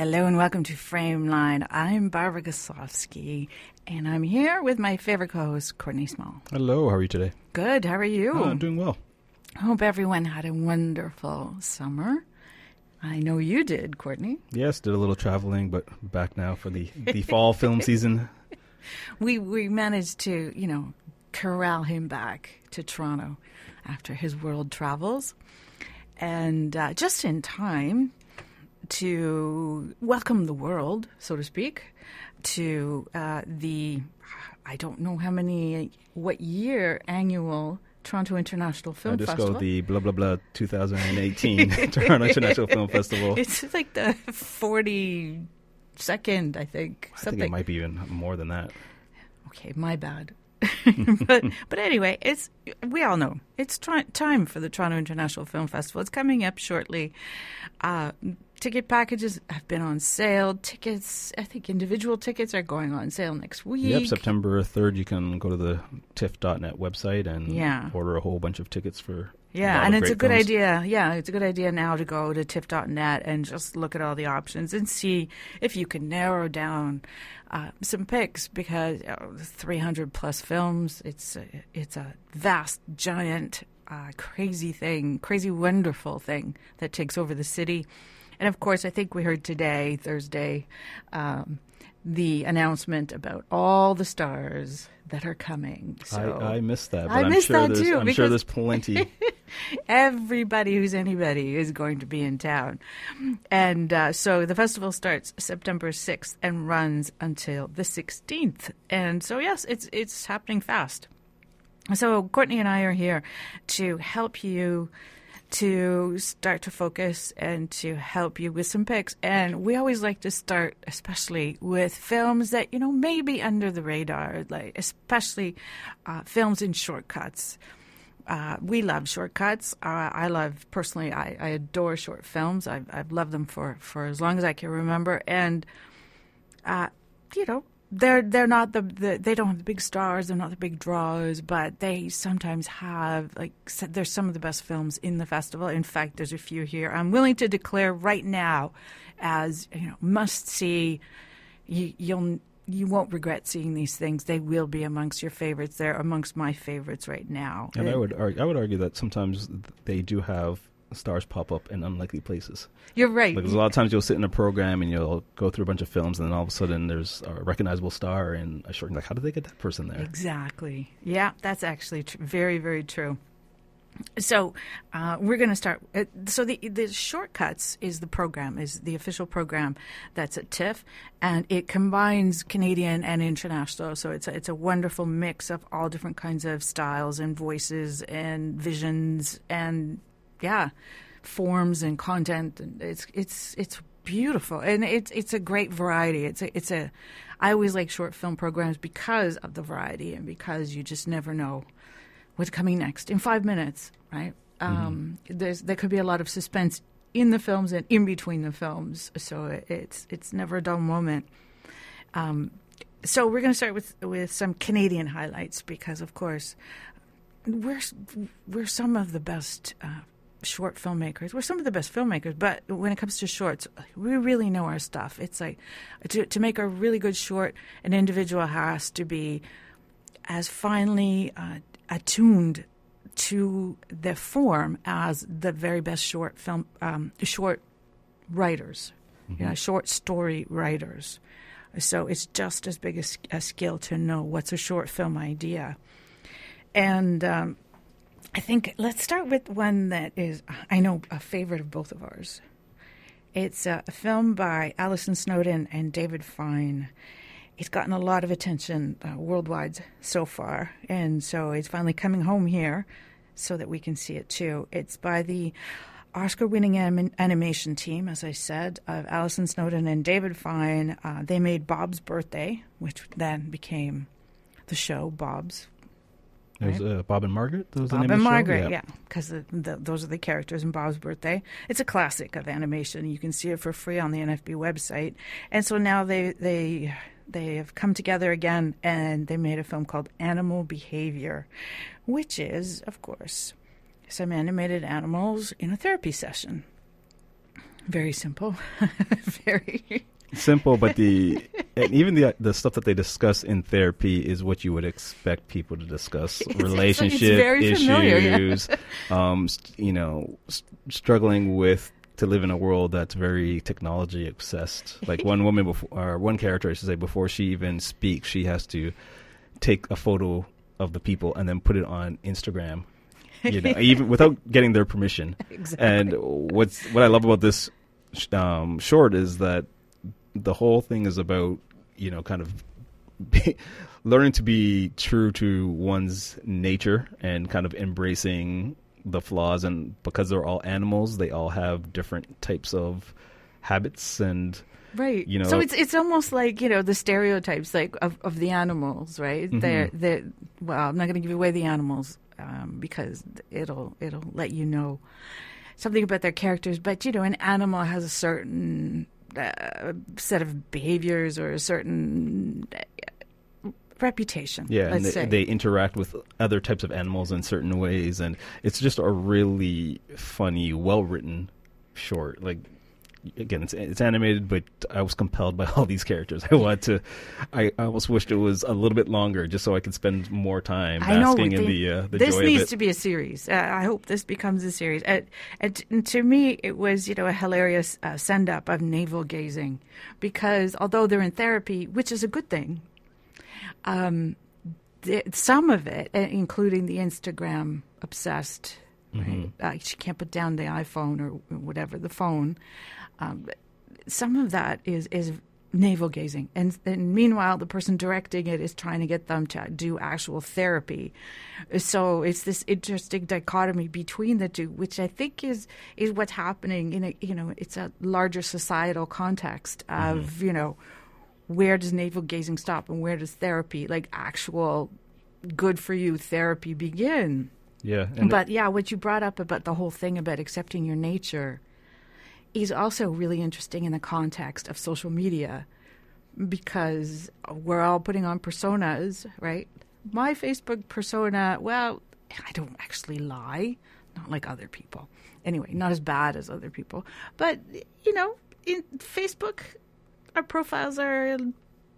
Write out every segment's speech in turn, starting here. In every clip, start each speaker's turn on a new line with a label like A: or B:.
A: Hello and welcome to Frameline. I'm Barbara Goslawski, and I'm here with my favorite co-host, Courtney Small.
B: Hello, how are you today?
A: Good. How are you?
B: Oh, I'm doing well.
A: I hope everyone had a wonderful summer. I know you did, Courtney.
B: Yes, did a little traveling, but back now for the, the fall film season.
A: We we managed to, you know, corral him back to Toronto after his world travels, and uh, just in time to welcome the world, so to speak, to uh, the I don't know how many what year annual Toronto International Film
B: I just
A: Festival.
B: go the blah blah blah 2018 Toronto International Film Festival.
A: It's like the forty second, I think.
B: I think it might be even more than that.
A: Okay, my bad. but but anyway, it's we all know it's try, time for the Toronto International Film Festival. It's coming up shortly. Uh, ticket packages have been on sale. Tickets, I think individual tickets are going on sale next week.
B: Yep, September 3rd, you can go to the TIFF.net website and
A: Yeah.
B: order a whole bunch of tickets for.
A: Yeah, and it's a good
B: films.
A: idea. Yeah, it's a good idea now to go to tiff.net and just look at all the options and see if you can narrow down uh, some picks because uh, 300 plus films. It's a, it's a vast, giant, uh, crazy thing, crazy, wonderful thing that takes over the city. And of course, I think we heard today, Thursday, um, the announcement about all the stars that are coming. So
B: I, I missed that,
A: I missed
B: sure
A: that too,
B: I'm sure there's plenty.
A: everybody who's anybody is going to be in town. And uh, so the festival starts September 6th and runs until the 16th. And so, yes, it's, it's happening fast. So, Courtney and I are here to help you to start to focus and to help you with some picks. And we always like to start, especially with films that, you know, maybe under the radar, like especially uh, films in shortcuts. Uh, we love shortcuts. Uh, I love personally. I, I adore short films. I've, I've loved them for, for as long as I can remember. And uh, you know, they're they're not the, the they don't have the big stars. They're not the big draws, but they sometimes have like there's some of the best films in the festival. In fact, there's a few here. I'm willing to declare right now as you know must see. You, you'll you won't regret seeing these things. They will be amongst your favorites. They're amongst my favorites right now.
B: and I
A: Uh,
B: would, argue, I would argue that sometimes they do have stars pop up in unlikely places.
A: You're right.
B: Because a lot of times you'll sit in a program and you'll go through a bunch of films, and then all of a sudden there's a recognizable star in a short. Like, how did they get that person there?
A: Exactly. Yeah, that's actually tr- very, very true. So uh, we're going to start. Uh, so the the shortcuts is the program is the official program that's at TIFF, and it combines Canadian and international. So it's a, it's a wonderful mix of all different kinds of styles and voices and visions and yeah, forms and content. And it's it's it's beautiful and it's it's a great variety. It's a it's a I always like short film programs because of the variety and because you just never know what's coming next in five minutes, right? Um, there's there could be a lot of suspense in the films and in between the films, so it, it's it's never a dull moment. Um, so we're going to start with with some Canadian highlights because, of course, we're we're some of the best uh, short filmmakers. We're some of the best filmmakers, but when it comes to shorts, we really know our stuff. It's like to to make a really good short, an individual has to be as finely uh, attuned to the form as the very best short film um, short writers, you know, short story writers. So it's just as big a skill to know what's a short film idea. And um, I think let's start with one that is, I know, a favorite of both of ours. It's uh, a film by Alison Snowden and David Fine. It's gotten a lot of attention uh, worldwide so far, and so it's finally coming home here so that we can see it too. It's by the Oscar winning anim- animation team, as I said, of Alison Snowden and David Fine. Uh, they made Bob's Birthday, which then became the show Bob's
B: There's uh, Bob and Margaret. Was the
A: Bob and
B: of the show?
A: Margaret, yeah, because the, those are the characters in Bob's Birthday. It's a classic of animation. You can see it for free on the NFB website. And so now they they they have come together again, and they made a film called Animal Behavior, which is, of course, some animated animals in a therapy session. Very simple. Very
B: simple, but the and even the the stuff that they discuss in therapy is what you would expect people to discuss:
A: It's-
B: relationship
A: it's very familiar, yeah.
B: issues, um, st- you know, s- struggling with to live in a world that's very technology obsessed. Like one woman before, or one character, I should say, before she even speaks, she has to take a photo of the people and then put it on Instagram. You know, even without getting their permission.
A: exactly.
B: And what's what I love about this um, short is that the whole thing is about you know kind of be, learning to be true to one's nature and kind of embracing the flaws and because they're all animals they all have different types of habits and
A: Right.
B: you know-
A: so it's it's almost like you know the stereotypes like of, of the animals, right?
B: Mhm.
A: They're they well, I'm not going to give away the animals um, because it'll it'll let you know something about their characters. But you know, an animal has a certain uh, set of behaviors or a certain reputation.
B: yeah and they,
A: say.
B: they interact with other types of animals in certain ways and it's just a really funny well written short like again it's it's animated but i was compelled by all these characters i wanted to i, I almost wished it was a little bit longer just so i could spend more time
A: I know,
B: basking in
A: they-
B: the uh, the
A: this needs to be a series. Uh, I hope this becomes a series. And, and, t- and to me, it was you know a hilarious uh, send up of navel gazing, because although they're in therapy, which is a good thing, um, the, some of it, uh, including the Instagram obsessed, right? Uh, she can't put down the iPhone or whatever the phone. Um, some of that is is navel gazing, and, and meanwhile, the person directing it is trying to get them to do actual therapy. So it's this interesting dichotomy between the two, which I think is is what's happening in a you know it's a larger societal context of you know where does navel gazing stop and where does therapy like actual good for you therapy begin
B: yeah
A: but yeah, what you brought up about the whole thing about accepting your nature is also really interesting in the context of social media because we're all putting on personas, right? My Facebook persona, well, I don't actually lie, not like other people. Anyway, not as bad as other people. But, you know, in Facebook, our profiles are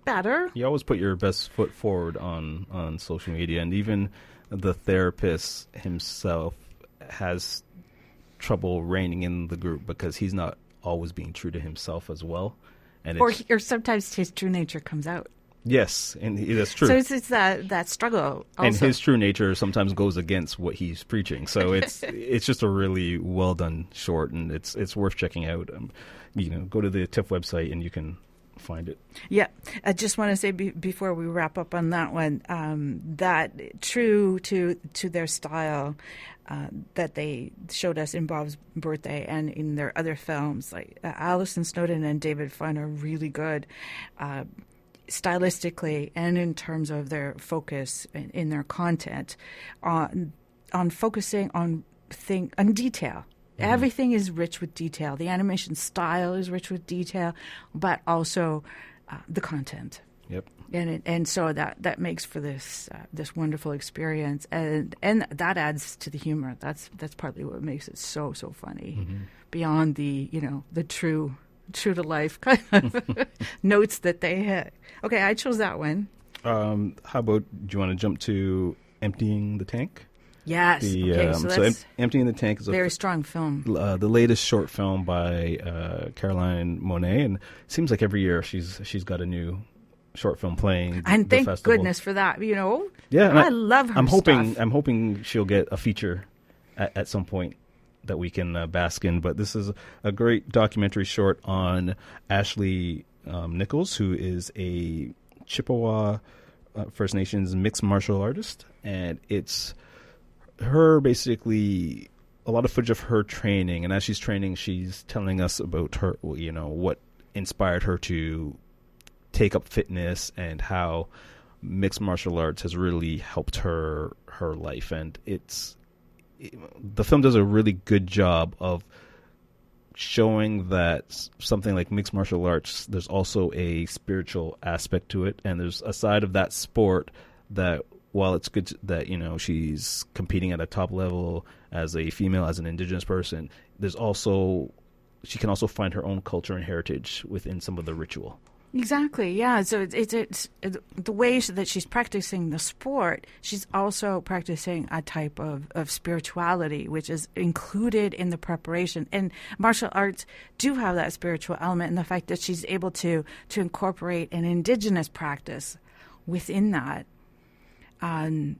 A: better.
B: you always put your best foot forward on on social media and even the therapist himself has trouble reining in the group because he's not always being true to himself as well and
A: Or, or sometimes his true nature comes out.
B: Yes and he, that's true
A: So it's, it's that, that struggle. Also.
B: and his true nature sometimes goes against what he's preaching so it's it's just a really well done short and it's it's worth checking out um, you know go to the tiff website and you can find it
A: Yeah, I just want to say be- before we wrap up on that one um, that true to to their style uh, that they showed us in Bob's Birthday and in their other films, like uh, Alison Snowden and David Fine are really good. Uh, stylistically and in terms of their focus in, in their content on on focusing on thing on detail. Everything is rich with detail. The animation style is rich with detail but also uh, the content.
B: Yep.
A: And it, and so that that makes for this uh, this wonderful experience. And and that adds to the humor. That's that's partly what makes it so so funny.
B: Mm-hmm.
A: beyond the you know the true true to life kind of notes that they hit okay i chose that one
B: um how about do you want to jump to emptying the tank
A: yes
B: the
A: okay
B: um,
A: so
B: so, Em- emptying the tank is a
A: very strong film
B: uh, the latest short film by uh, Caroline Monnet, and it seems like every year she's she's got a new short film playing.
A: and thank
B: festival.
A: goodness for that you know
B: Yeah, and
A: i, love her
B: I'm hoping
A: stuff.
B: I'm hoping she'll get a feature at, at some point that we can uh, bask in. But this is a great documentary short on Ashley um, Nichols, who is a Chippewa uh, First Nations mixed martial artist, and it's her basically a lot of footage of her training. And as she's training she's telling us about her you know what inspired her to take up fitness and how mixed martial arts has really helped her her life. And it's it, the film does a really good job of showing that something like mixed martial arts there's also a spiritual aspect to it and there's a side of that sport that while it's good to, that you know she's competing at a top level as a female as an indigenous person there's also she can also find her own culture and heritage within some of the ritual.
A: Exactly. Yeah. So it's, it's, it's the way that she's practicing the sport. She's also practicing a type of, of spirituality, which is included in the preparation. And martial arts do have that spiritual element, and the fact that she's able to to incorporate an indigenous practice within that um,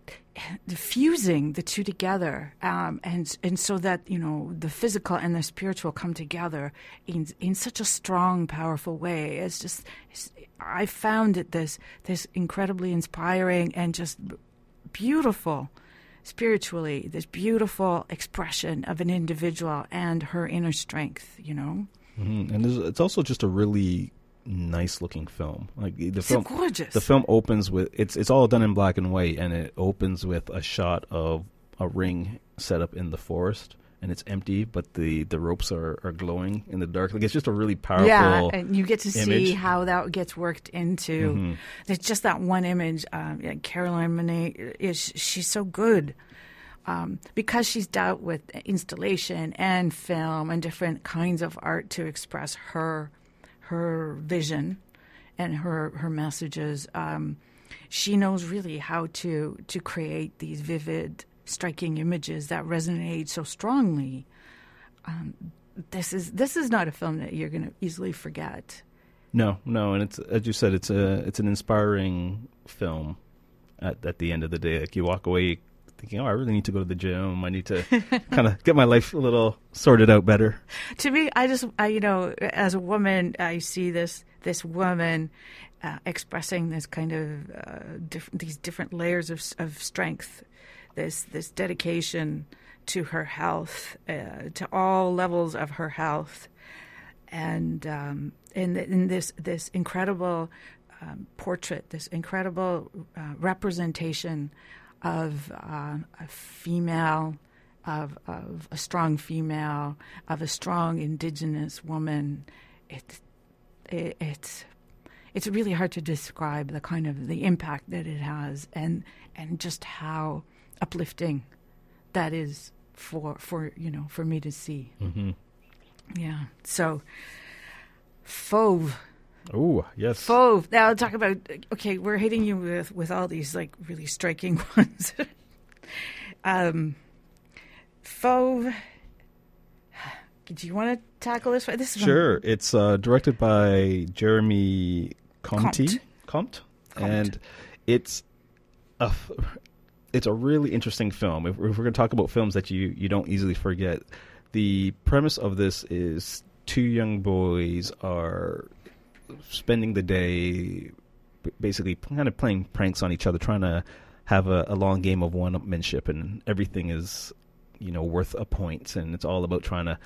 A: fusing the two together, um, and and so that you know the physical and the spiritual come together in in such a strong, powerful way. It's just it's, I found it this this incredibly inspiring and just beautiful spiritually. This beautiful expression of an individual and her inner strength. You know,
B: mm-hmm. and it's also just a really nice looking film. Like the
A: it's
B: film,
A: gorgeous.
B: The film opens with it's it's all done in black and white, and it opens with a shot of a ring set up in the forest. And it's empty, but the, the ropes are, are glowing in the dark. Like it's just a really powerful.
A: Yeah, and you get to
B: image.
A: see how that gets worked into.
B: Mm-hmm.
A: There's just that one image. Um, yeah, Caroline Monnet is she's so good. Um, because she's dealt with installation and film and different kinds of art to express her her vision and her her messages. Um, she knows really how to to create these vivid, striking images that resonate so strongly. Um, this is this is not a film that you're going to easily forget.
B: No, no, and it's as you said, it's a it's an inspiring film. At at the end of the day, like you walk away thinking, oh, I really need to go to the gym. I need to kind of get my life a little sorted out better.
A: To me, I just, I, you know, as a woman, I see this this woman uh, expressing this kind of uh, diff- these different layers of of strength, this this dedication to her health, uh, to all levels of her health, and um, in, in this this incredible um, portrait, this incredible uh, representation of uh, a female, of, of a strong female, of a strong indigenous woman. It, it, it's it's really hard to describe the kind of the impact that it has, and and just how uplifting that is for for you know for me to see.
B: Mm-hmm.
A: Yeah. So, Fauve.
B: Oh yes,
A: Fauve. Now talk about. Okay, we're hitting you with with all these like really striking ones. um, Fauve. Do you want to tackle this? This is
B: sure. It's uh, directed by Jeremy Comte.
A: Comte.
B: Comte, and it's a it's a really interesting film. If, if we're going to talk about films that you you don't easily forget, the premise of this is two young boys are spending the day basically kind of playing pranks on each other, trying to have a, a long game of one-upmanship, and everything is, you know, worth a point, and it's all about trying to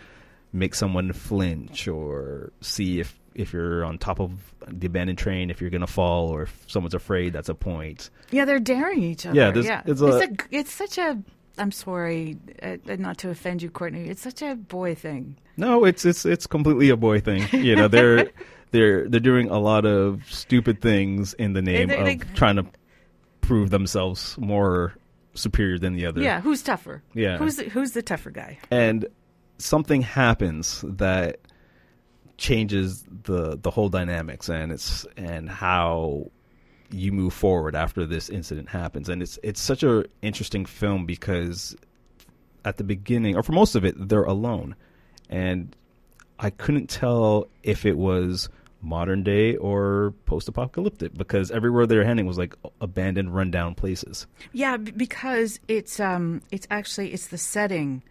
B: make someone flinch or see if if you're on top of the abandoned train, if you're gonna fall, or if someone's afraid, that's a point.
A: Yeah, they're daring each other.
B: Yeah,
A: yeah.
B: It's,
A: a, it's, a, it's such a. I'm sorry, uh, not to offend you, Courtney. It's such a boy thing.
B: No, it's it's it's completely a boy thing. You know, they're they're they're doing a lot of stupid things in the name
A: they,
B: of
A: they,
B: trying to prove themselves more superior than the other.
A: Yeah, who's tougher?
B: Yeah,
A: who's the, who's the tougher guy?
B: And something happens that changes the the whole dynamics and it's and how you move forward after this incident happens and it's it's such a interesting film because at the beginning or for most of it they're alone and I couldn't tell if it was modern day or post apocalyptic because everywhere they're heading was like abandoned rundown places.
A: Yeah, because it's um it's actually it's the setting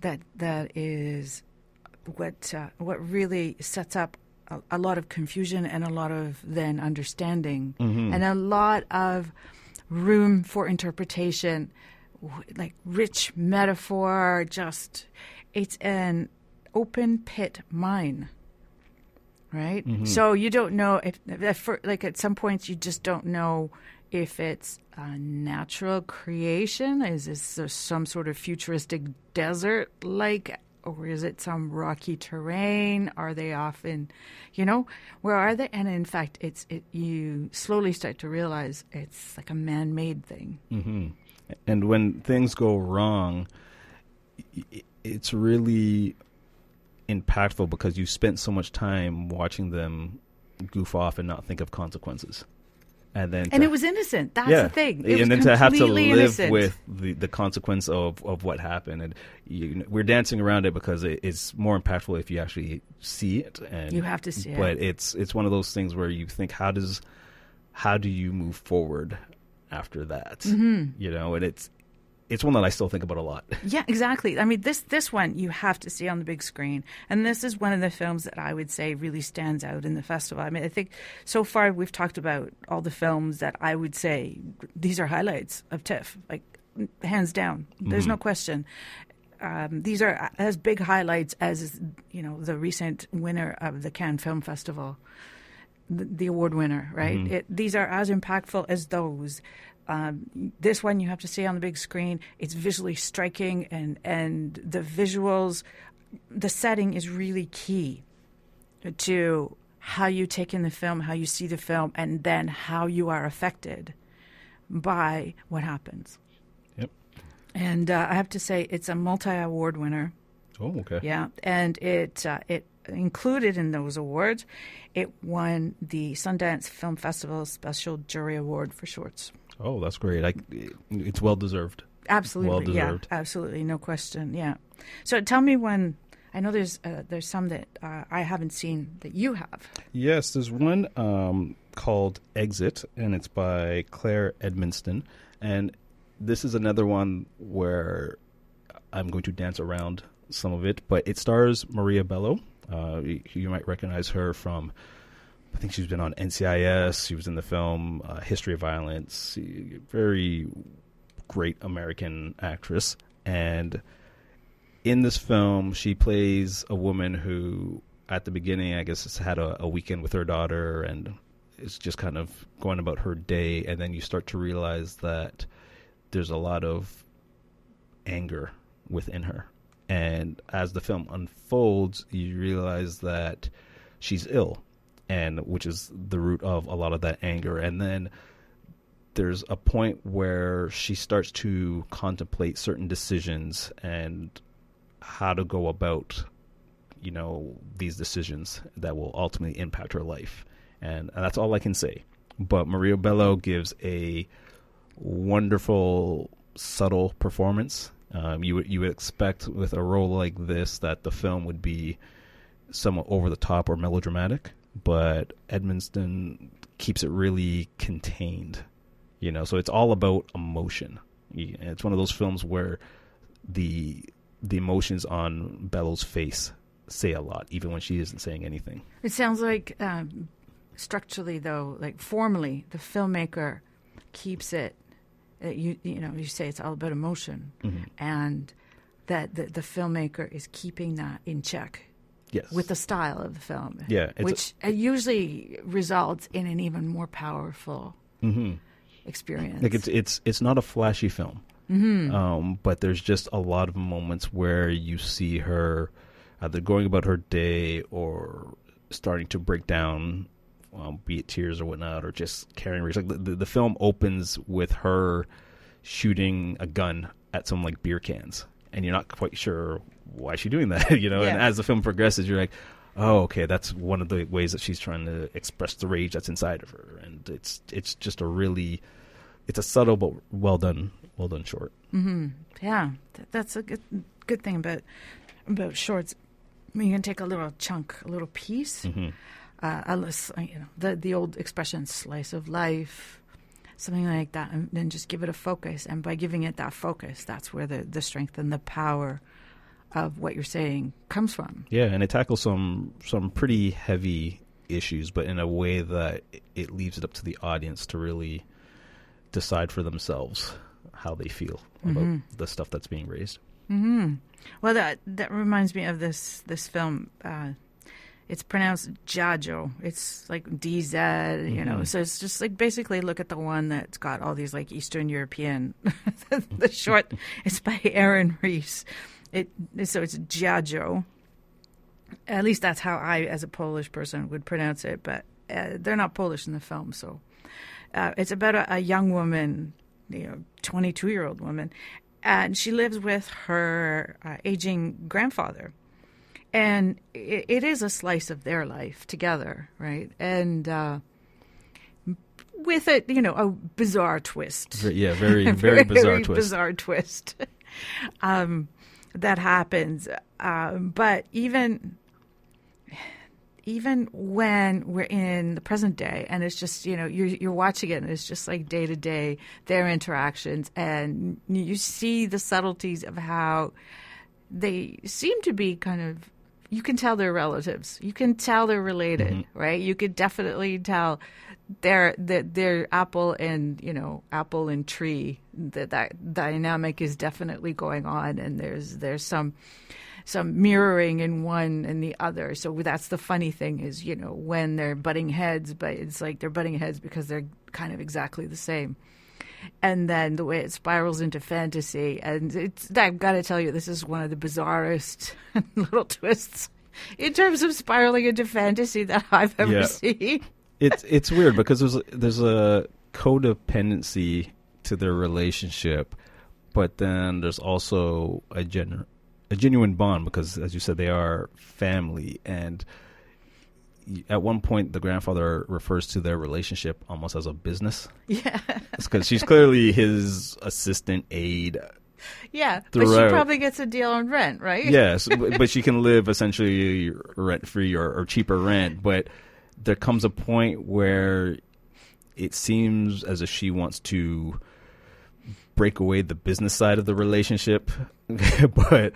A: that that is what uh, what really sets up a, a, lot of confusion and a lot of then understanding
B: mm-hmm.
A: and a lot of room for interpretation like rich metaphor just it's an open pit mine right?
B: Mm-hmm.
A: so you don't know if, if for, like at some points you just don't know if it's a natural creation. Is this some sort of futuristic desert like or is it some rocky terrain? Are they often you know where are they? And in fact it's it you slowly start to realize it's like a man-made thing.
B: Mm-hmm. and when things go wrong it's really impactful because you spent so much time watching them goof off and not think of consequences. And then
A: and
B: to-
A: it was innocent. That's
B: yeah,
A: the thing. It
B: and then to have to live
A: innocent.
B: with the, the consequence of, of what happened, and you, we're dancing around it because it, it's more impactful if you actually see it. And
A: You have to see it.
B: but it's it's one of those things where you think, how does how do you move forward after that?
A: Mm-hmm.
B: You know, and it's it's one that I still think about a lot.
A: Yeah, exactly. I mean, this this one you have to see on the big screen, and this is one of the films that I would say really stands out in the festival. I mean, I think so far we've talked about all the films that I would say these are highlights of TIFF, like hands down. There's no question. Um, these are as big highlights as you know the recent winner of the Cannes Film Festival, the, the award winner. Right? It, these are as impactful as those. Um, this one you have to see on the big screen. It's visually striking, and and the visuals, the setting is really key to how you take in the film, how you see the film, and then how you are affected by what happens.
B: Yep.
A: And uh, I have to say, it's a multi-award winner.
B: Oh, okay.
A: Yeah, and it uh, it included in those awards, it won the Sundance Film Festival Special Jury Award for shorts.
B: Oh, that's great. I, it's well deserved.
A: Absolutely, yeah,
B: Well-deserved.
A: absolutely, no question. Yeah. So tell me when. I know there's uh, there's some that uh, I haven't seen that you have.
B: Yes, there's one um, called Exit, and it's by Claire Edmondson. And this is another one where I'm going to dance around some of it, but it stars Maria Bello. Uh, you might recognize her from, I think she's been on NCIS. She was in the film uh, History of Violence. Very great American actress. And in this film, she plays a woman who, at the beginning, I guess, has had a, a weekend with her daughter and is just kind of going about her day. And then you start to realize that there's a lot of anger within her. And as the film unfolds, you realize that she's ill, and which is the root of a lot of that anger. And then there's a point where she starts to contemplate certain decisions and how to go about you know these decisions that will ultimately impact her life. And, that's all i can say. But maria bello gives a wonderful subtle performance. Um, you would you would expect with a role like this that the film would be somewhat over the top or melodramatic but edmondson keeps it really contained you know so it's all about emotion it's one of those films where the the emotions on Bello's face say a lot, even when she isn't saying anything.
A: It sounds like um, structurally, though, like formally, the filmmaker keeps it. Uh, you you know, you say it's all about emotion, and that the, the filmmaker is keeping that in check
B: Yes,
A: with the style of the film.
B: Yeah, it's a-
A: which uh, usually results in an even more powerful
B: Mhm.
A: experience.
B: like it's it's it's not a flashy film, mm-hmm. um, but there's just a lot of moments where you see her either going about her day or starting to break down, um, be it tears or whatnot, or just carrying. Like the, the the film opens with her shooting a gun at some like beer cans, and you're not quite sure why is she doing that, you know. And as the film progresses, you're like. Oh, okay. That's one of the ways that she's trying to express the rage that's inside of her, and it's it's just a really, it's a subtle but well done, well done short.
A: Yeah, th- that's a good good thing about about shorts. I mean, you can take a little chunk, a little piece,
B: Mm-hmm.
A: uh, a lis- you know, the the old expression "slice of life," something like that, and then just give it a focus. And by giving it that focus, that's where the the strength and the power of what you're saying comes from.
B: Yeah, and it tackles some some pretty heavy issues, but in a way that it leaves it up to the audience to really decide for themselves how they feel about the stuff that's being raised.
A: hmm Well, that that reminds me of this this film. Uh, it's pronounced Jajo. It's like D Z, you know.
B: Mhm.
A: So it's just like basically look at the one that's got all these like Eastern European. the short. It's by Aaron Reese. It so it's Jajo. At least that's how I, as a Polish person, would pronounce it. But uh, they're not Polish in the film, so uh, it's about a, a young woman, you know, twenty-two-year-old woman, and she lives with her uh, aging grandfather. and it, it is a slice of their life together, right? And uh, with it, you know, a bizarre twist.
B: Very- yeah, very very bizarre twist.
A: bizarre twist um, that happens. Um, but even even when we're in the present day and it's just you know you're you're watching it and it's just like day to day their interactions and you see the subtleties of how they seem to be kind of you can tell they're relatives. You can tell they're related right? You could definitely tell they're they're, they're apple and you know apple and tree that that dynamic is definitely going on and there's there's some some mirroring in one and the other. So that's the funny thing is, you know, when they're butting heads, but it's like they're butting heads because they're kind of exactly the same. And then the way it spirals into fantasy, and it's I've got to tell you, this is one of the bizarrest little twists in terms of spiraling into fantasy that I've ever
B: Yeah.
A: seen.
B: It's it's weird because there's there's a codependency to their relationship, but then there's also a gen a genuine bond because, as you said, they are family. And at one point, the grandfather refers to their relationship almost as a business
A: Yeah,
B: because she's clearly his assistant aide.
A: yeah, but she probably gets a deal on rent, right?
B: Yes, but, but she can live essentially rent free or, or cheaper rent. But there comes a point where it seems as if she wants to break away the business side of the relationship, but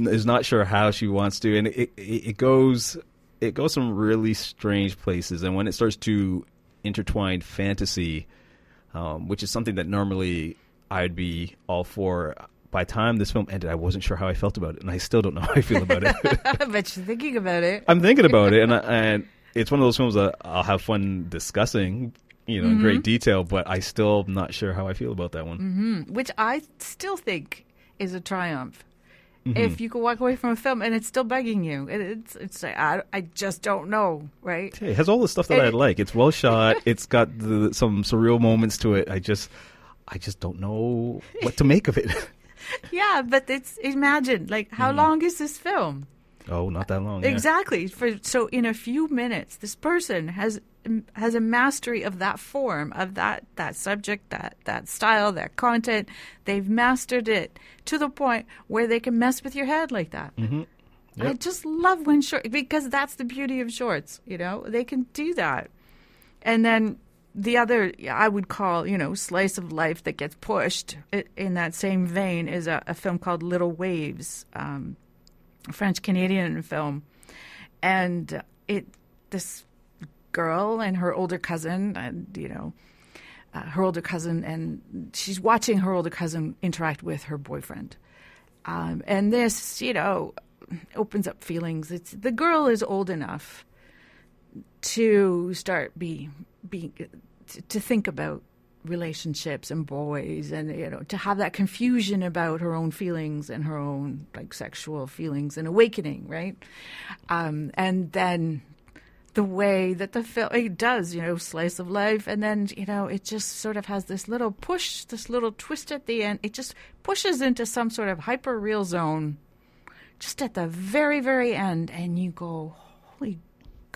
B: is not sure how she wants to, and it, it it goes it goes some really strange places. And when it starts to intertwine fantasy, um, which is something that normally I'd be all for. By the time this film ended, I wasn't sure how I felt about it, and I still don't know how I feel about it.
A: but you're thinking about it.
B: I'm thinking about it, and I, and it's one of those films that I'll have fun discussing, you know, in great mm-hmm. detail. But I still am not sure how I feel about that one. Mm-hmm.
A: which I still think is a triumph.
B: Mm-hmm.
A: If you could walk away from a film and it's still begging you, it, it's it's like I, I just don't know, right?
B: It has all the stuff that I like. It's well shot. It's got the, some surreal moments to it. I just, I just don't know what to make of it.
A: Yeah, but it's imagine like how mm-hmm. long is this film?
B: Oh, not that long. yeah.
A: Exactly. For so in a few minutes, this person has has a mastery of that form, of that that subject, that that style, that content. They've mastered it to the point where they can mess with your head like that.
B: Mm-hmm.
A: I just love when short because that's the beauty of shorts. You know, they can do that. And then the other I would call, you know, slice of life that gets pushed in that same vein is a, a film called Little Waves, um, French Canadian film, and it this girl and her older cousin, and you know. Uh, her older cousin, and she's watching her older cousin interact with her boyfriend. Um, and this, you know, opens up feelings. It's the girl is old enough to start be be to, to think about relationships and boys and you know to have that confusion about her own feelings and her own like sexual feelings and awakening right? Um and then the way that the film it does you know slice of life. And then you know it just sort of has this little push this little twist at the end. It just pushes into some sort of hyper real zone just at the very very end. And you go holy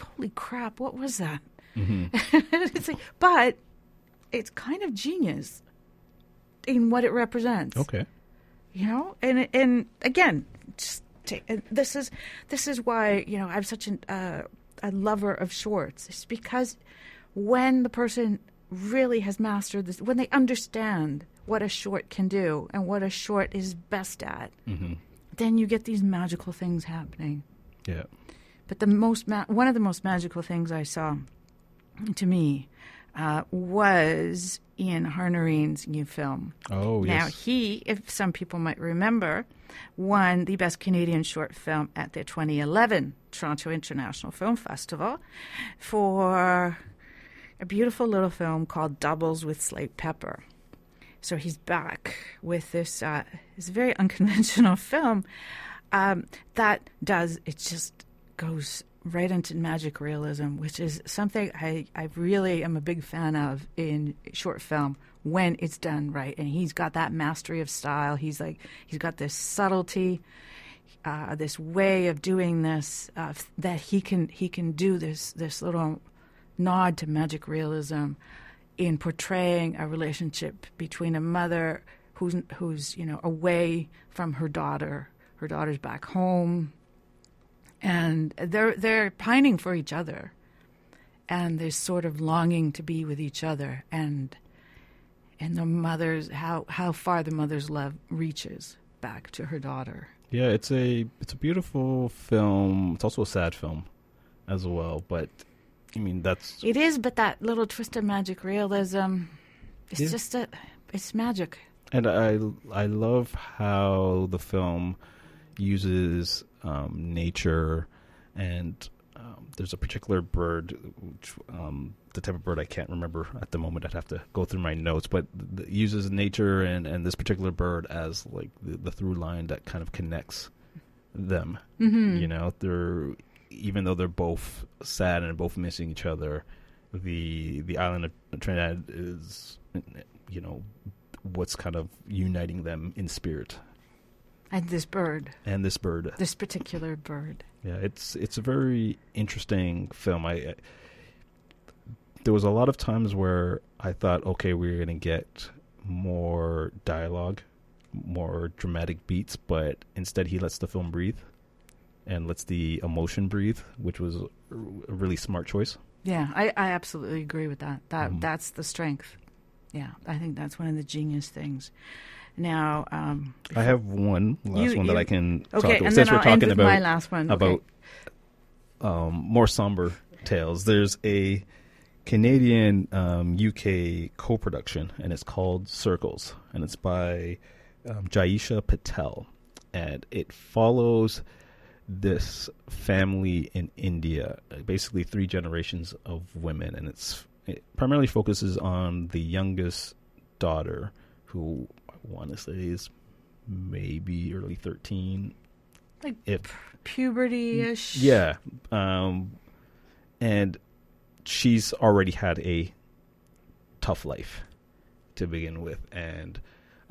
A: holy crap what was that? It's like, but it's kind of genius in what it represents
B: Okay.
A: you know and and again just take, and this is this is why you know i'm such an, uh, a lover of shorts it's because when the person really has mastered this when they understand what a short can do and what a short is best at
B: Mm-hmm.
A: then you get these magical things happening
B: Yeah.
A: but the most ma- one of the most magical things I saw, to me, uh, was in Harnarine's new film.
B: Oh
A: Now
B: yes.
A: he, if some people might remember, won the best Canadian short film at the 2011 Toronto International Film Festival for a beautiful little film called Doubles with Slight Pepper. So he's back with this uh, this very unconventional film um, that does it just goes right into magic realism, which is something I, I really am a big fan of in short film when it's done right. And he's got that mastery of style. He's like he's got this subtlety. uh, this way of doing this uh, that he can he can do this this little nod to magic realism in portraying a relationship between a mother who's who's you know away from her daughter her daughter's back home and they're they're pining for each other and they're sort of longing to be with each other and and the mother's how how far the mother's love reaches back to her daughter
B: Yeah, it's a it's a beautiful film. It's also a sad film as well, but I mean that's
A: it is but that little twist of magic realism it's
B: Yeah.
A: just a it's magic
B: and I I love how the film uses um, nature and um, there's a particular bird which um, the type of bird I can't remember at the moment. I'd have to go through my notes but th- uses nature and, and this particular bird as like the, the through line that kind of connects them
A: mm-hmm.
B: you know? They're even though they're both sad and both missing each other the the island of trinidad is you know what's kind of uniting them in spirit
A: and this bird
B: and this bird
A: this particular bird
B: yeah it's it's a very interesting film i, I there was a lot of times where i thought okay we're going to get more dialogue more dramatic beats but instead he lets the film breathe and lets the emotion breathe which was a really smart choice
A: Yeah, I, I absolutely agree with that. That
B: Mhm.
A: that's the strength. Yeah, I think that's one of the genius things. Now, um,
B: i have one last
A: You-
B: one that
A: you-
B: i can talk about
A: and
B: since
A: then
B: we're
A: I'll
B: talking about
A: my last one. Okay.
B: about um, more somber tales. There's a Canadian um, UK co-production, and it's called Circles, and it's by um, Jayisha Patel, and it follows this family in India, basically three generations of women, and it's it primarily focuses on the youngest daughter, who want to say is maybe early thirteen,
A: Like
B: if
A: puberty-ish.
B: yeah. Um, and she's already had a tough life to begin with. And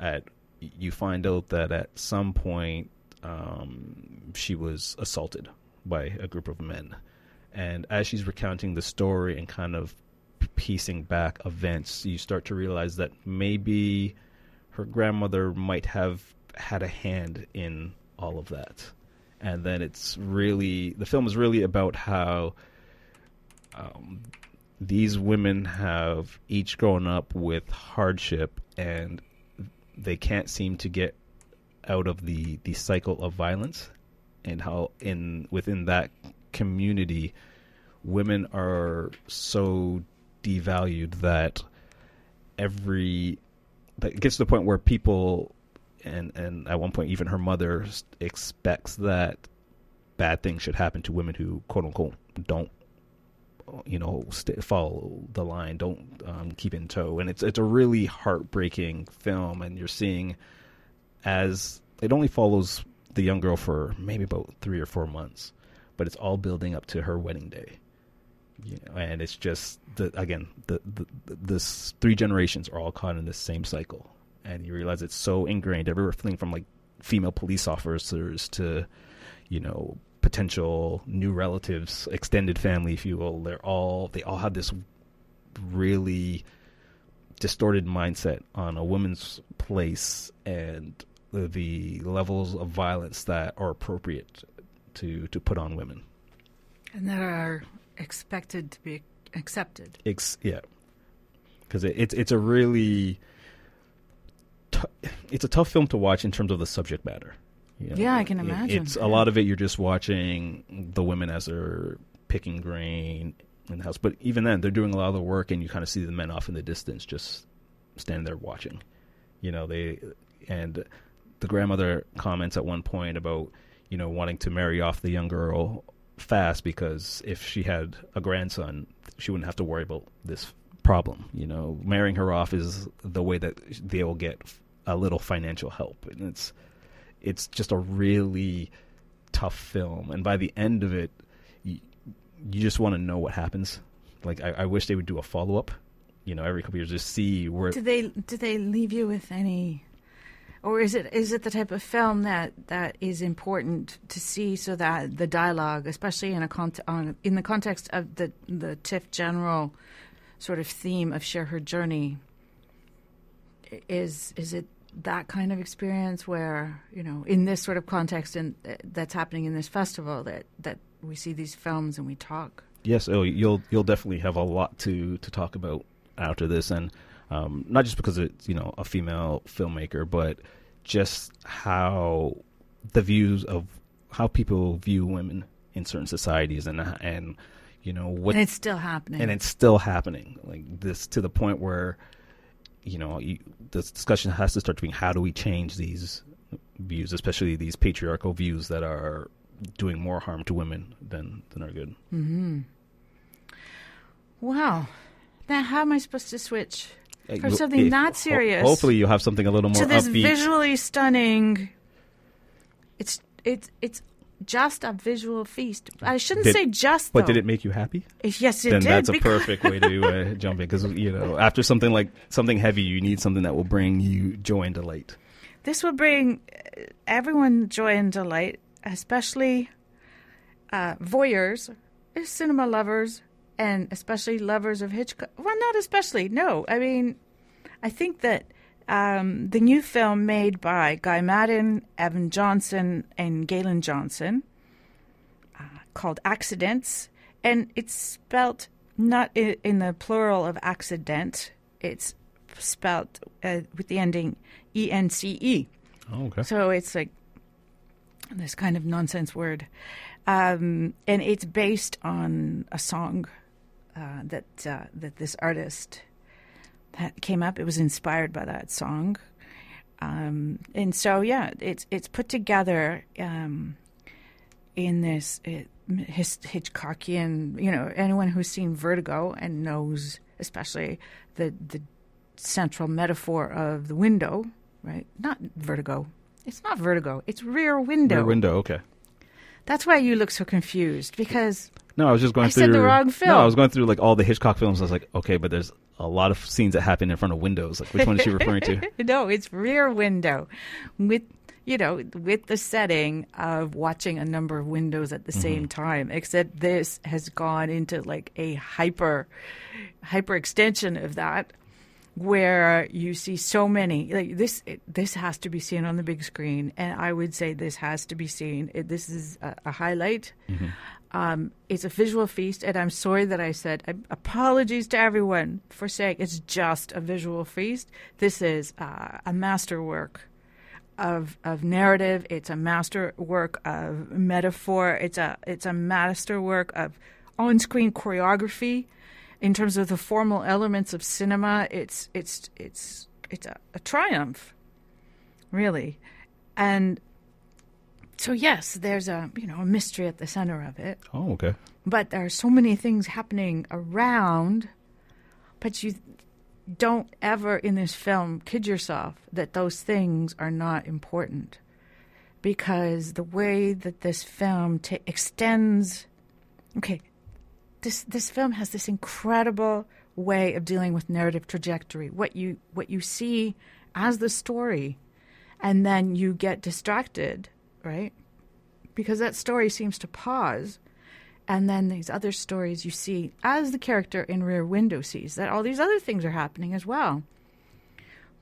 B: at, you find out that at some point um, she was assaulted by a group of men. And as she's recounting the story and kind of piecing back events, you start to realize that maybe her grandmother might have had a hand in all of that. And then it's really the film is really about how um, these women have each grown up with hardship and they can't seem to get out of the the cycle of violence and how in within that community women are so devalued that every it gets to the point where people and and at one point even her mother expects that bad things should happen to women who quote unquote don't you know st- follow the line don't um, keep in tow. And it's it's a really heartbreaking film and you're seeing as it only follows the young girl for maybe about three or four months but it's all building up to her wedding day and it's just the again the, the this three generations are all caught in this same cycle. And you realize it's so ingrained. Everything from like female police officers to you know potential new relatives extended family if you will they're all they all have this really distorted mindset on a woman's place and the, the levels of violence that are appropriate to to put on women.
A: And that are expected to be accepted.
B: Ex- yeah, because it, it's it's a really t- it's a tough film to watch in terms of the subject matter. you know.
A: Yeah, I can
B: It-
A: imagine.
B: It's a lot of it. You're just watching the women as they're picking grain in the house, but even then, they're doing a lot of the work, and you kind of see the men off in the distance, just standing there watching. You know, they and the grandmother comments at one point about you know wanting to marry off the young girl fast because if she had a grandson, she wouldn't have to worry about this problem. You know, marrying her off is the way that they will get a little financial help, and it's it's just a really tough film. And by the end of it, you, you just want to know what happens. Like I, I wish they would do a follow up. You know, every couple years, just see where
A: Did they did they leave you with any or is it is it the type of film that, that is important to see so that the dialogue, especially in a cont- on, in the context of the the TIFF general sort of theme of share her journey, is is it that kind of experience where you know in this sort of context and uh, that's happening in this festival that that we see these films and we talk.
B: Yes, oh, you'll you'll definitely have a lot to to talk about after this, and um, not just because it's you know a female filmmaker, but just how the views of how people view women in certain societies, and and you know what
A: and it's still happening,
B: and it's still happening like this to the point where you know you, the discussion has to start being how do we change these views, especially these patriarchal views that are doing more harm to women than than are good.
A: Mm-hmm. Wow. Now, how am I supposed to switch from something if, not serious?
B: Ho- hopefully, you'll have something a little more
A: to this
B: upbeat.
A: visually stunning. It's it's it's just a visual feast. I shouldn't
B: did,
A: say just,
B: but
A: though.
B: did it make you happy?
A: Yes, it
B: then
A: did.
B: that's a perfect way to uh, jump in because you know after something like something heavy, you need something that will bring you joy and delight.
A: This will bring uh, everyone joy and delight, especially uh, voyeurs, cinema lovers, and especially lovers of Hitchcock. Well, not especially. No, I mean, I think that um, the new film made by Guy Maddin, Evan Johnson, and Galen Johnson, uh, called Accidence, and it's spelt not in, in the plural of accident. It's spelt uh, with the ending E N C E.
B: Oh, okay.
A: So it's like this kind of nonsense word. Um, and it's based on a song uh, that uh, that this artist that came up. It was inspired by that song, um, and so yeah, it's it's put together um, in this it, Hitchcockian. You know, anyone who's seen Vertigo and knows, especially the the central metaphor of the window, right? Not Vertigo. It's not Vertigo. It's Rear Window.
B: Rear Window. Okay.
A: That's why you look so confused because
B: no, I was just going
A: I
B: through
A: the wrong film.
B: No, I was going through like all the Hitchcock films. I was like, okay, but there's a lot of scenes that happen in front of windows. Like, which one is she referring to?
A: no, it's Rear Window, with you know, with the setting of watching a number of windows at the mm-hmm. same time. Except this has gone into like a hyper, hyper extension of that where you see so many like this this has to be seen on the big screen and i would say this has to be seen this is a, a highlight mm-hmm. Um, it's a visual feast and i'm sorry that i said I, apologies to everyone for saying it's just a visual feast. This is uh, a masterwork of of narrative. It's a masterwork of metaphor. It's a it's a masterwork of on-screen choreography. In terms of the formal elements of cinema, it's it's it's it's a, a triumph, really, and so yes, there's a you know a mystery at the center of it.
B: Oh, okay.
A: But there are so many things happening around, but you don't ever in this film kid yourself that those things are not important, because the way that this film t- extends. Okay, this this film has this incredible way of dealing with narrative trajectory. What you what you see as the story, and then you get distracted, right? Because that story seems to pause, and then these other stories you see as the character in Rear Window sees that all these other things are happening as well.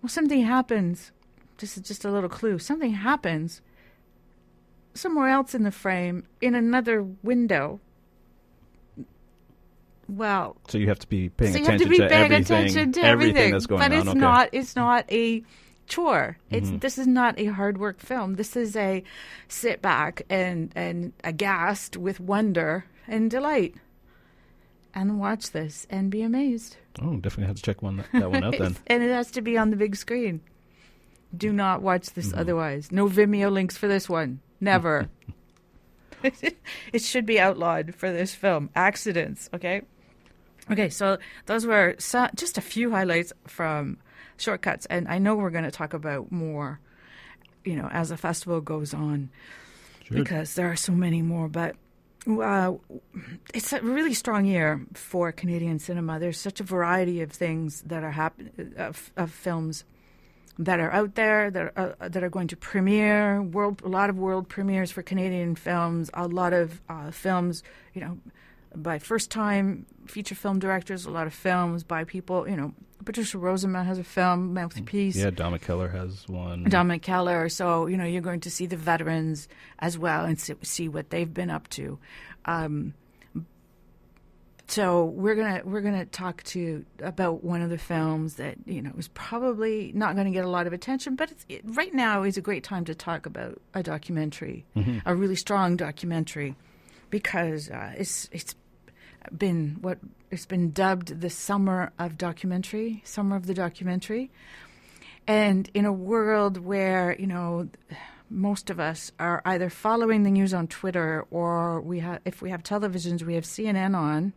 A: Well, something happens. This is just a little clue. Something happens somewhere else in the frame in another window well,
B: so you have to be paying
A: so
B: attention
A: to,
B: to
A: everything,
B: attention
A: to
B: everything,
A: everything
B: that's going
A: but
B: on.
A: it's
B: okay.
A: not. It's not a chore. It's
B: Mhm.
A: this is not a hard work film. This is a sit back and and aghast with wonder and delight, and watch this and be amazed.
B: Oh, definitely have to check one that one out then.
A: and it has to be on the big screen. Do not watch this
B: Mhm.
A: otherwise. No Vimeo links for this one. Never. it should be outlawed for this film. Accidence, okay? Okay, so those were so, just a few highlights from Shortcuts, and I know we're going to talk about more, you know, as the festival goes on,
B: Sure.
A: because there are so many more. But uh, it's a really strong year for Canadian cinema. There's such a variety of things that are happening of, of films that are out there that are, uh, that are going to premiere world a lot of world premieres for Canadian films a lot of uh, films you know by first time feature film directors a lot of films by people you know Patricia Rozema has a film mouthpiece
B: Yeah, Don McKellar has one.
A: Don McKellar. so you know you're going to see the veterans as well and see, what they've been up to um, so we're gonna we're gonna talk to about one of the films that you know is probably not going to get a lot of attention, but it's, it, right now is a great time to talk about a documentary, a really strong documentary, because uh, it's it's been what it's been dubbed the summer of documentary, summer of the documentary, and in a world where you know most of us are either following the news on Twitter or we have if we have televisions we have CNN on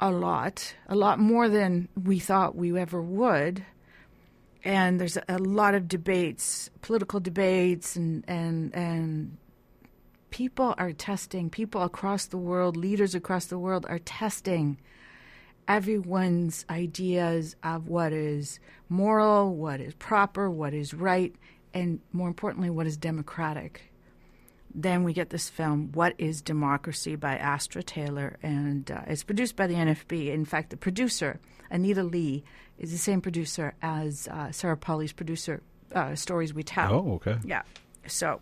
A: a lot a lot more than we thought we ever would. And there's a lot of debates political debates and and and people are testing people across the world leaders across the world are testing everyone's ideas of what is moral what is proper what is right and more importantly, what is democratic. Then we get this film, What is Democracy by Astra Taylor, and uh, it's produced by the NFB. In fact, the producer, Anita Lee, is the same producer as uh, Sarah Polley's producer, uh, Stories We Tell.
B: Oh, okay.
A: Yeah. So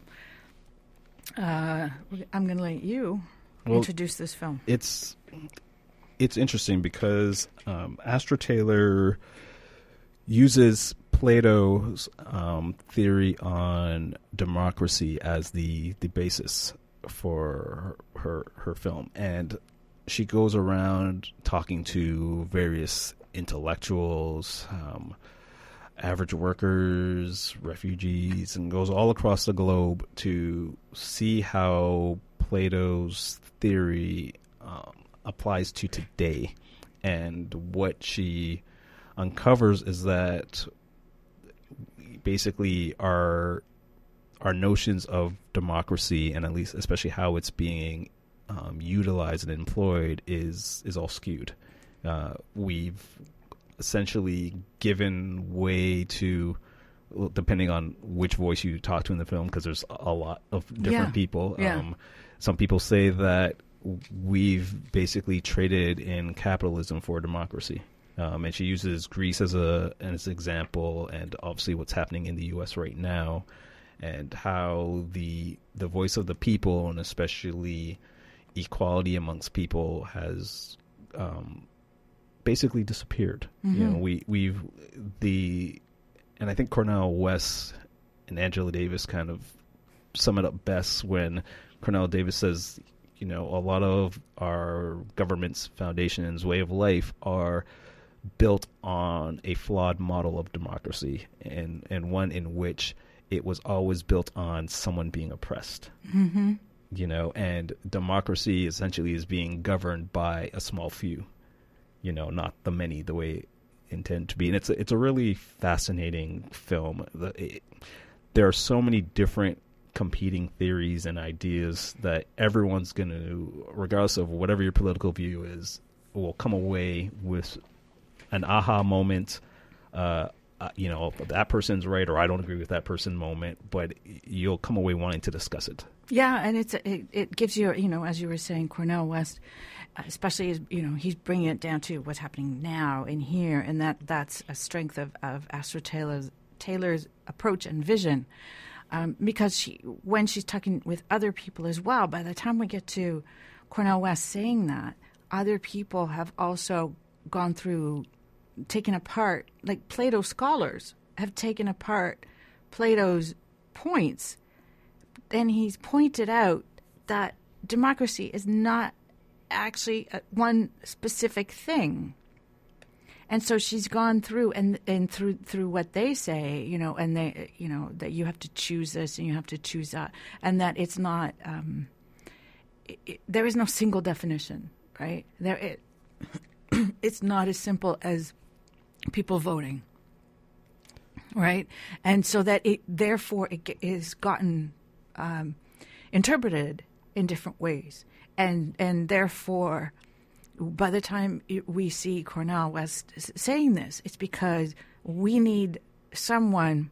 A: uh, I'm going to let you
B: Well,
A: introduce this film.
B: It's it's interesting because um, Astra Taylor uses Plato's um, theory on democracy as the the basis for her, her her film, and she goes around talking to various intellectuals, um, average workers, refugees, and goes all across the globe to see how Plato's theory um, applies to today. And what she uncovers is that basically our our notions of democracy and at least especially how it's being um, utilized and employed is is all skewed. Uh, we've essentially given way to depending on which voice you talk to in the film because there's a lot of different
A: Yeah.
B: people
A: Yeah.
B: um, some people say that we've basically traded in capitalism for democracy um, and she uses Greece as a as an example and obviously what's happening in the US right now and how the the voice of the people and especially equality amongst people has um, basically disappeared. You know, we we've the and I think Cornel West and Angela Davis kind of sum it up best when Cornel Davis says, you know, a lot of our government's foundations, way of life are built on a flawed model of democracy and and one in which it was always built on someone being oppressed
A: Mm-hmm.
B: you know, and democracy essentially is being governed by a small few, you know, not the many the way it intended to be. And it's a, it's a really fascinating film. The, it, there are so many different competing theories and ideas that everyone's going to, regardless of whatever your political view is, will come away with an aha moment. Uh, uh, you know, that person's right or I don't agree with that person moment, but you'll come away wanting to discuss it.
A: Yeah, and it's it, it gives you you know as you were saying Cornel West, especially as you know he's bringing it down to what's happening now in here, and that that's a strength of of Astra Taylor's Taylor's approach and vision, um, because she when she's talking with other people as well. By the time we get to Cornel West saying that, other people have also gone through taken apart like Plato scholars have taken apart Plato's points and he's pointed out that democracy is not actually one specific thing. And so she's gone through and and through through what they say, you know, and they you know that you have to choose this and you have to choose that, and that it's not um, it, it, there is no single definition, right? There it it's not as simple as people voting, right? And so that it therefore it is gotten um, interpreted in different ways, and and therefore, by the time we see Cornel West saying this, it's because we need someone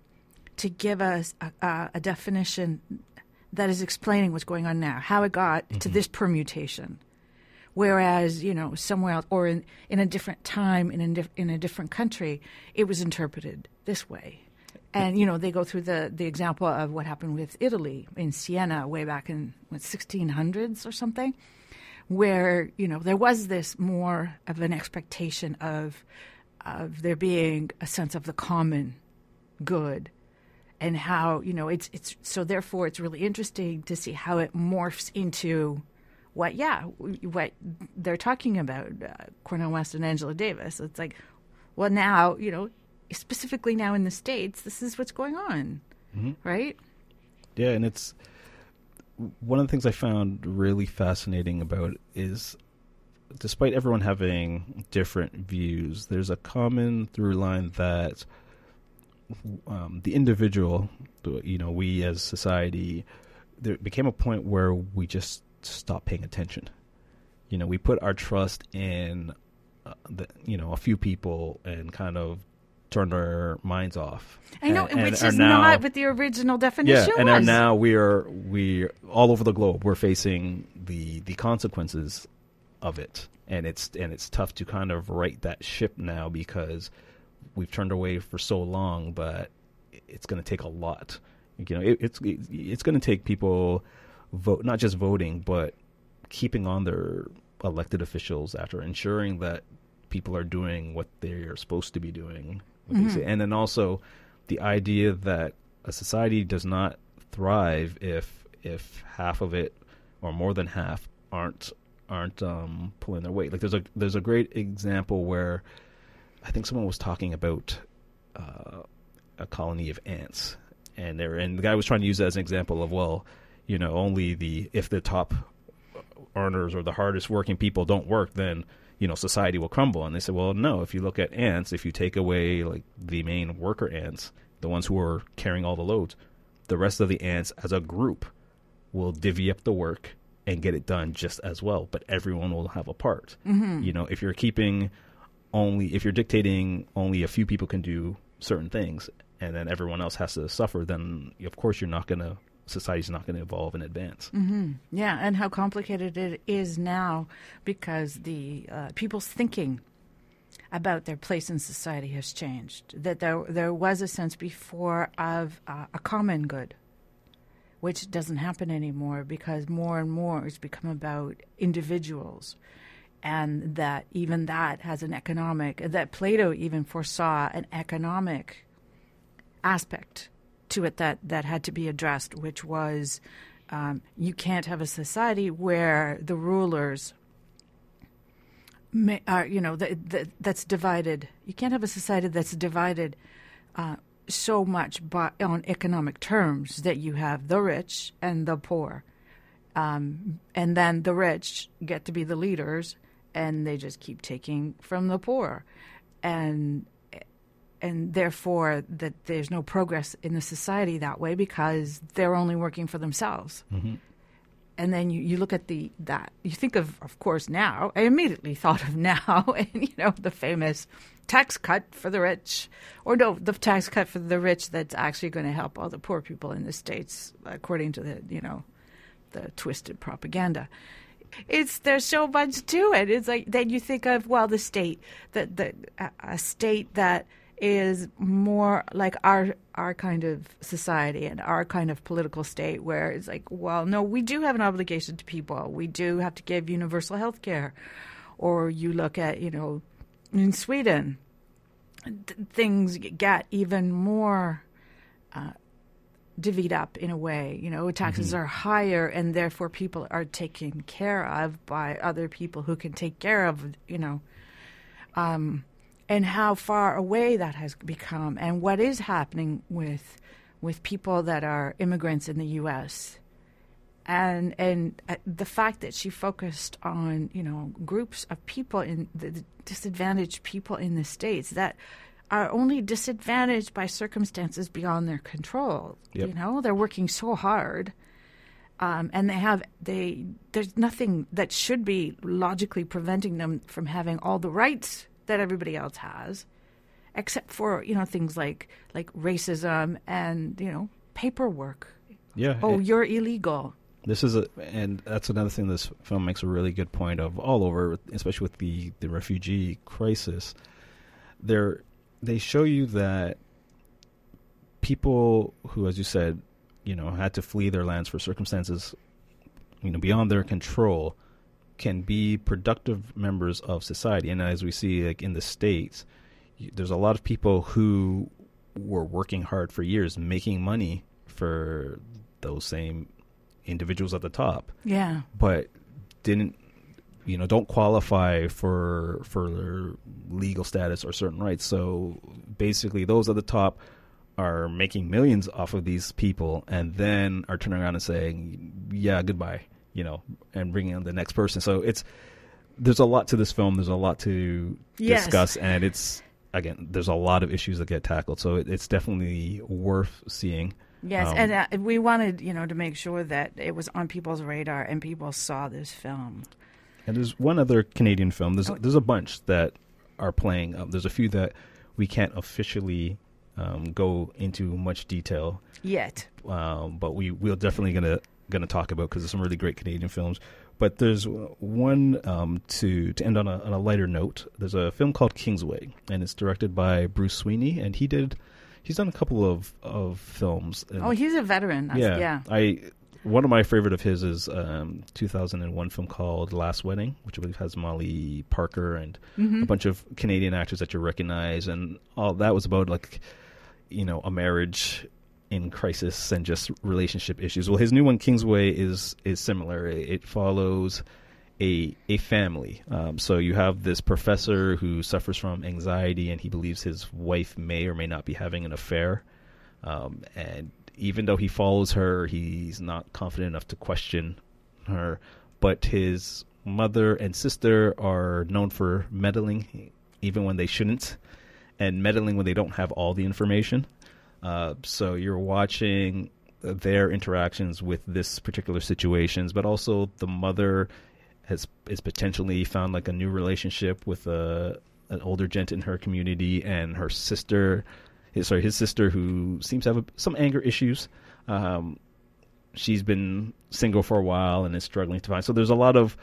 A: to give us a, a, a definition that is explaining what's going on now, how it got mm-hmm. to this permutation. Whereas, you know, somewhere else or in, in a different time in a, in a different country, it was interpreted this way. And, you know, they go through the, the example of what happened with Italy in Siena way back in what, 1600s or something, where, you know, there was this more of an expectation of, of there being a sense of the common good and how, you know, it's, it's, so therefore it's really interesting to see how it morphs into what, yeah, what they're talking about, uh, Cornel West and Angela Davis. It's like, well, now, you know, specifically now in the States, this is what's going on, mm-hmm. right?
B: Yeah, and it's one of the things I found really fascinating about is despite everyone having different views, there's a common through line that um, the individual, you know, we as society, there became a point where we just stop paying attention. You know, we put our trust in, uh, the, you know, a few people and kind of turned our minds off.
A: I know, and, which is now, not what the original definition
B: yeah, and
A: was.
B: now we are we all over the globe. We're facing the the consequences of it, and it's and it's tough to kind of right that ship now because we've turned away for so long. But it's going to take a lot. You know, it, it's it, it's going to take people vote, not just voting, but keeping on their elected officials after ensuring that people are doing what they're supposed to be doing. Mm-hmm. And then also the idea that a society does not thrive if if half of it or more than half aren't aren't um, pulling their weight. Like there's a there's a great example where I think someone was talking about uh, a colony of ants, and there and the guy was trying to use that as an example of well, you know, only the if the top earners or the hardest working people don't work, then you know society will crumble. And they said, well, no. If you look at ants, if you take away like the main worker ants, the ones who are carrying all the loads, the rest of the ants as a group will divvy up the work and get it done just as well. But everyone will have a part. Mm-hmm. You know, if you're keeping only if you're dictating only a few people can do certain things and then everyone else has to suffer, then of course you're not going to society's not going to evolve and advance.
A: Mm-hmm. Yeah, and how complicated it is now because the uh, people's thinking about their place in society has changed. That there there was a sense before of uh, a common good, which doesn't happen anymore because more and more it's become about individuals. And that even that has an economic, that Plato even foresaw an economic aspect to it that, that had to be addressed, which was um, you can't have a society where the rulers may, are, you know, the, the, that's divided. You can't have a society that's divided uh, so much by, on economic terms that you have the rich and the poor. Um, and then the rich get to be the leaders and they just keep taking from the poor. And and therefore that there's no progress in the society that way because they're only working for themselves. Mm-hmm. And then you, you look at the that you think of of course now I immediately thought of now and you know the famous tax cut for the rich or no the tax cut for the rich that's actually going to help all the poor people in the states according to the you know the twisted propaganda it's there's so much to it. It's like then you think of well the state that the a state that is more like our our kind of society and our kind of political state where it's like well no we do have an obligation to people. We do have to give universal health care. Or you look at you know in Sweden th- things get even more uh, divvied up in a way. You know taxes mm-hmm. are higher and therefore people are taken care of by other people who can take care of you know um, and how far away that has become and what is happening with with people that are immigrants in the US and and uh, the fact that she focused on you know groups of people in the, the disadvantaged people in the states that are only disadvantaged by circumstances beyond their control yep. you know they're working so hard um, and they have they there's nothing that should be logically preventing them from having all the rights that everybody else has, except for you know things like like racism and you know paperwork.
B: Yeah.
A: Oh,
B: it-
A: you're illegal.
B: This is a, and that's another thing this film makes a really good point of all over, especially with the the refugee crisis. There, they show you that people who, as you said, you know, had to flee their lands for circumstances, you know, beyond their control, can be productive members of society. And as we see, like in the states, there's a lot of people who were working hard for years, making money for those same individuals at the top,
A: Yeah.
B: but didn't you know don't qualify for for their legal status or certain rights. So basically, those at the top are making millions off of these people, and then are turning around and saying, "Yeah, goodbye," you know, and bringing in the next person. So it's there's a lot to this film. There's a lot to
A: Yes.
B: discuss, and it's again, there's a lot of issues that get tackled. So it, it's definitely worth seeing.
A: Yes,
B: Um,
A: and uh, we wanted you know to make sure that it was on people's radar and people saw this film.
B: And there's one other Canadian film. There's
A: Oh.
B: there's a bunch that are playing. Um, there's a few that we can't officially um, go into much detail,
A: Yet.
B: um, but we we're definitely gonna gonna talk about because there's some really great Canadian films. But there's one um, to to end on a, on a lighter note. There's a film called Kingsway, and it's directed by Bruce Sweeney, and he did he's done a couple of of films. and-
A: Oh, he's a veteran. That's-
B: yeah,
A: yeah.
B: I one of my favorite of his is um, 2001 film called Last Wedding, which I believe has Molly Parker and
A: Mm-hmm.
B: a bunch of Canadian actors that you recognize, and all that was about like you know a marriage in crisis and just relationship issues. Well, his new one Kingsway is is similar. It, follows a a family. Um, so you have this professor who suffers from anxiety, and he believes his wife may or may not be having an affair. Um, and even though he follows her, he's not confident enough to question her. But his mother and sister are known for meddling, even when they shouldn't, and meddling when they don't have all the information. Uh, so you're watching their interactions with this particular situations, but also the mother has is potentially found like a new relationship with a an older gent in her community, and her sister, his, sorry, his sister who seems to have a, some anger issues. Um, she's been single for a while and is struggling to find. So there's a lot of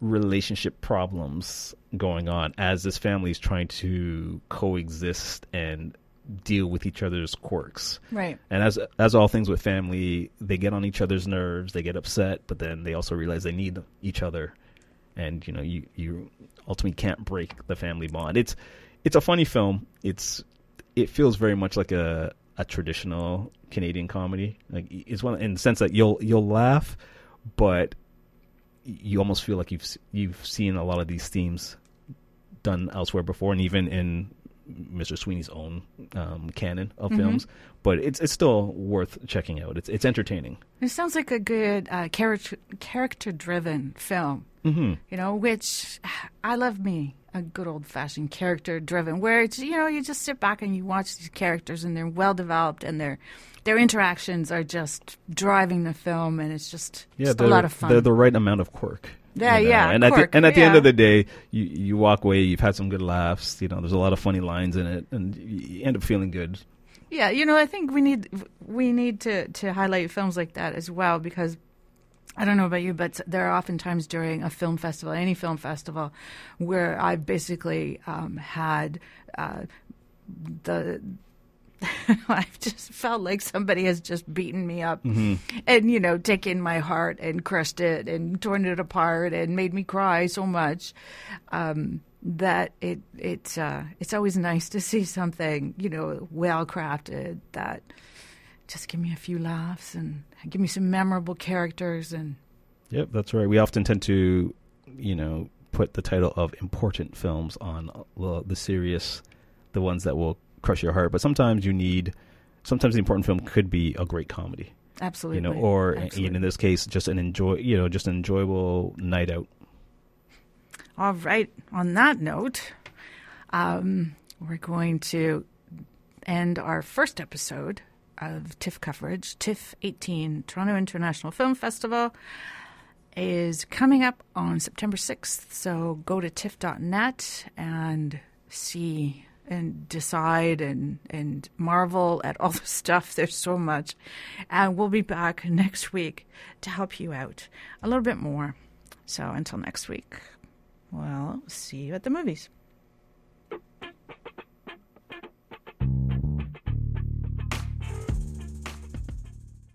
B: relationship problems going on as this family is trying to coexist and deal with each other's quirks.
A: Right.
B: And as as all things with family, they get on each other's nerves, they get upset, but then they also realize they need each other. And you know, you you ultimately can't break the family bond. It's it's a funny film. It's it feels very much like a a traditional Canadian comedy. Like it's one in the sense that you'll you'll laugh, but you almost feel like you've you've seen a lot of these themes done elsewhere before, and even in Mr. Sweeney's own um, canon of
A: Mhm.
B: films. But it's it's still worth checking out. It's it's entertaining.
A: It sounds like a good uh, character character driven film.
B: hmm
A: You know, which I love me a good old fashioned character driven, where it's you know you just sit back and you watch these characters and they're well developed and their their interactions are just driving the film and it's just,
B: Yeah,
A: just a lot of fun.
B: they're the right amount of quirk.
A: Yeah,
B: you know?
A: yeah,
B: And at the and at the end of the day, you you walk away. You've had some good laughs. You know, there's a lot of funny lines in it, and you end up feeling good.
A: Yeah, you know, I think we need we need to to highlight films like that as well because I don't know about you, but there are often times during a film festival, any film festival, where I've basically um, had uh, the. I've just felt like somebody has just beaten me up
B: Mm-hmm.
A: and, you know, taken my heart and crushed it and torn it apart and made me cry so much um, that it it uh, it's always nice to see something, you know, well crafted that just give me a few laughs and give me some memorable characters and
B: Yep, that's right. We often tend to, you know, put the title of important films on uh, the, the serious, the ones that will crush your heart. But sometimes you need, sometimes the important film could be a great comedy,
A: absolutely,
B: you know, or
A: Absolutely.
B: in this case, just an enjoy, you know, just an enjoyable night out.
A: All right. On that note, um, we're going to end our first episode of TIFF coverage. TIFF 18, Toronto International Film Festival, is coming up on September 6th. So go to tiff.net and see and decide and and marvel at all the stuff. There's so much, and we'll be back next week to help you out a little bit more. So until next week, well, see you at the movies.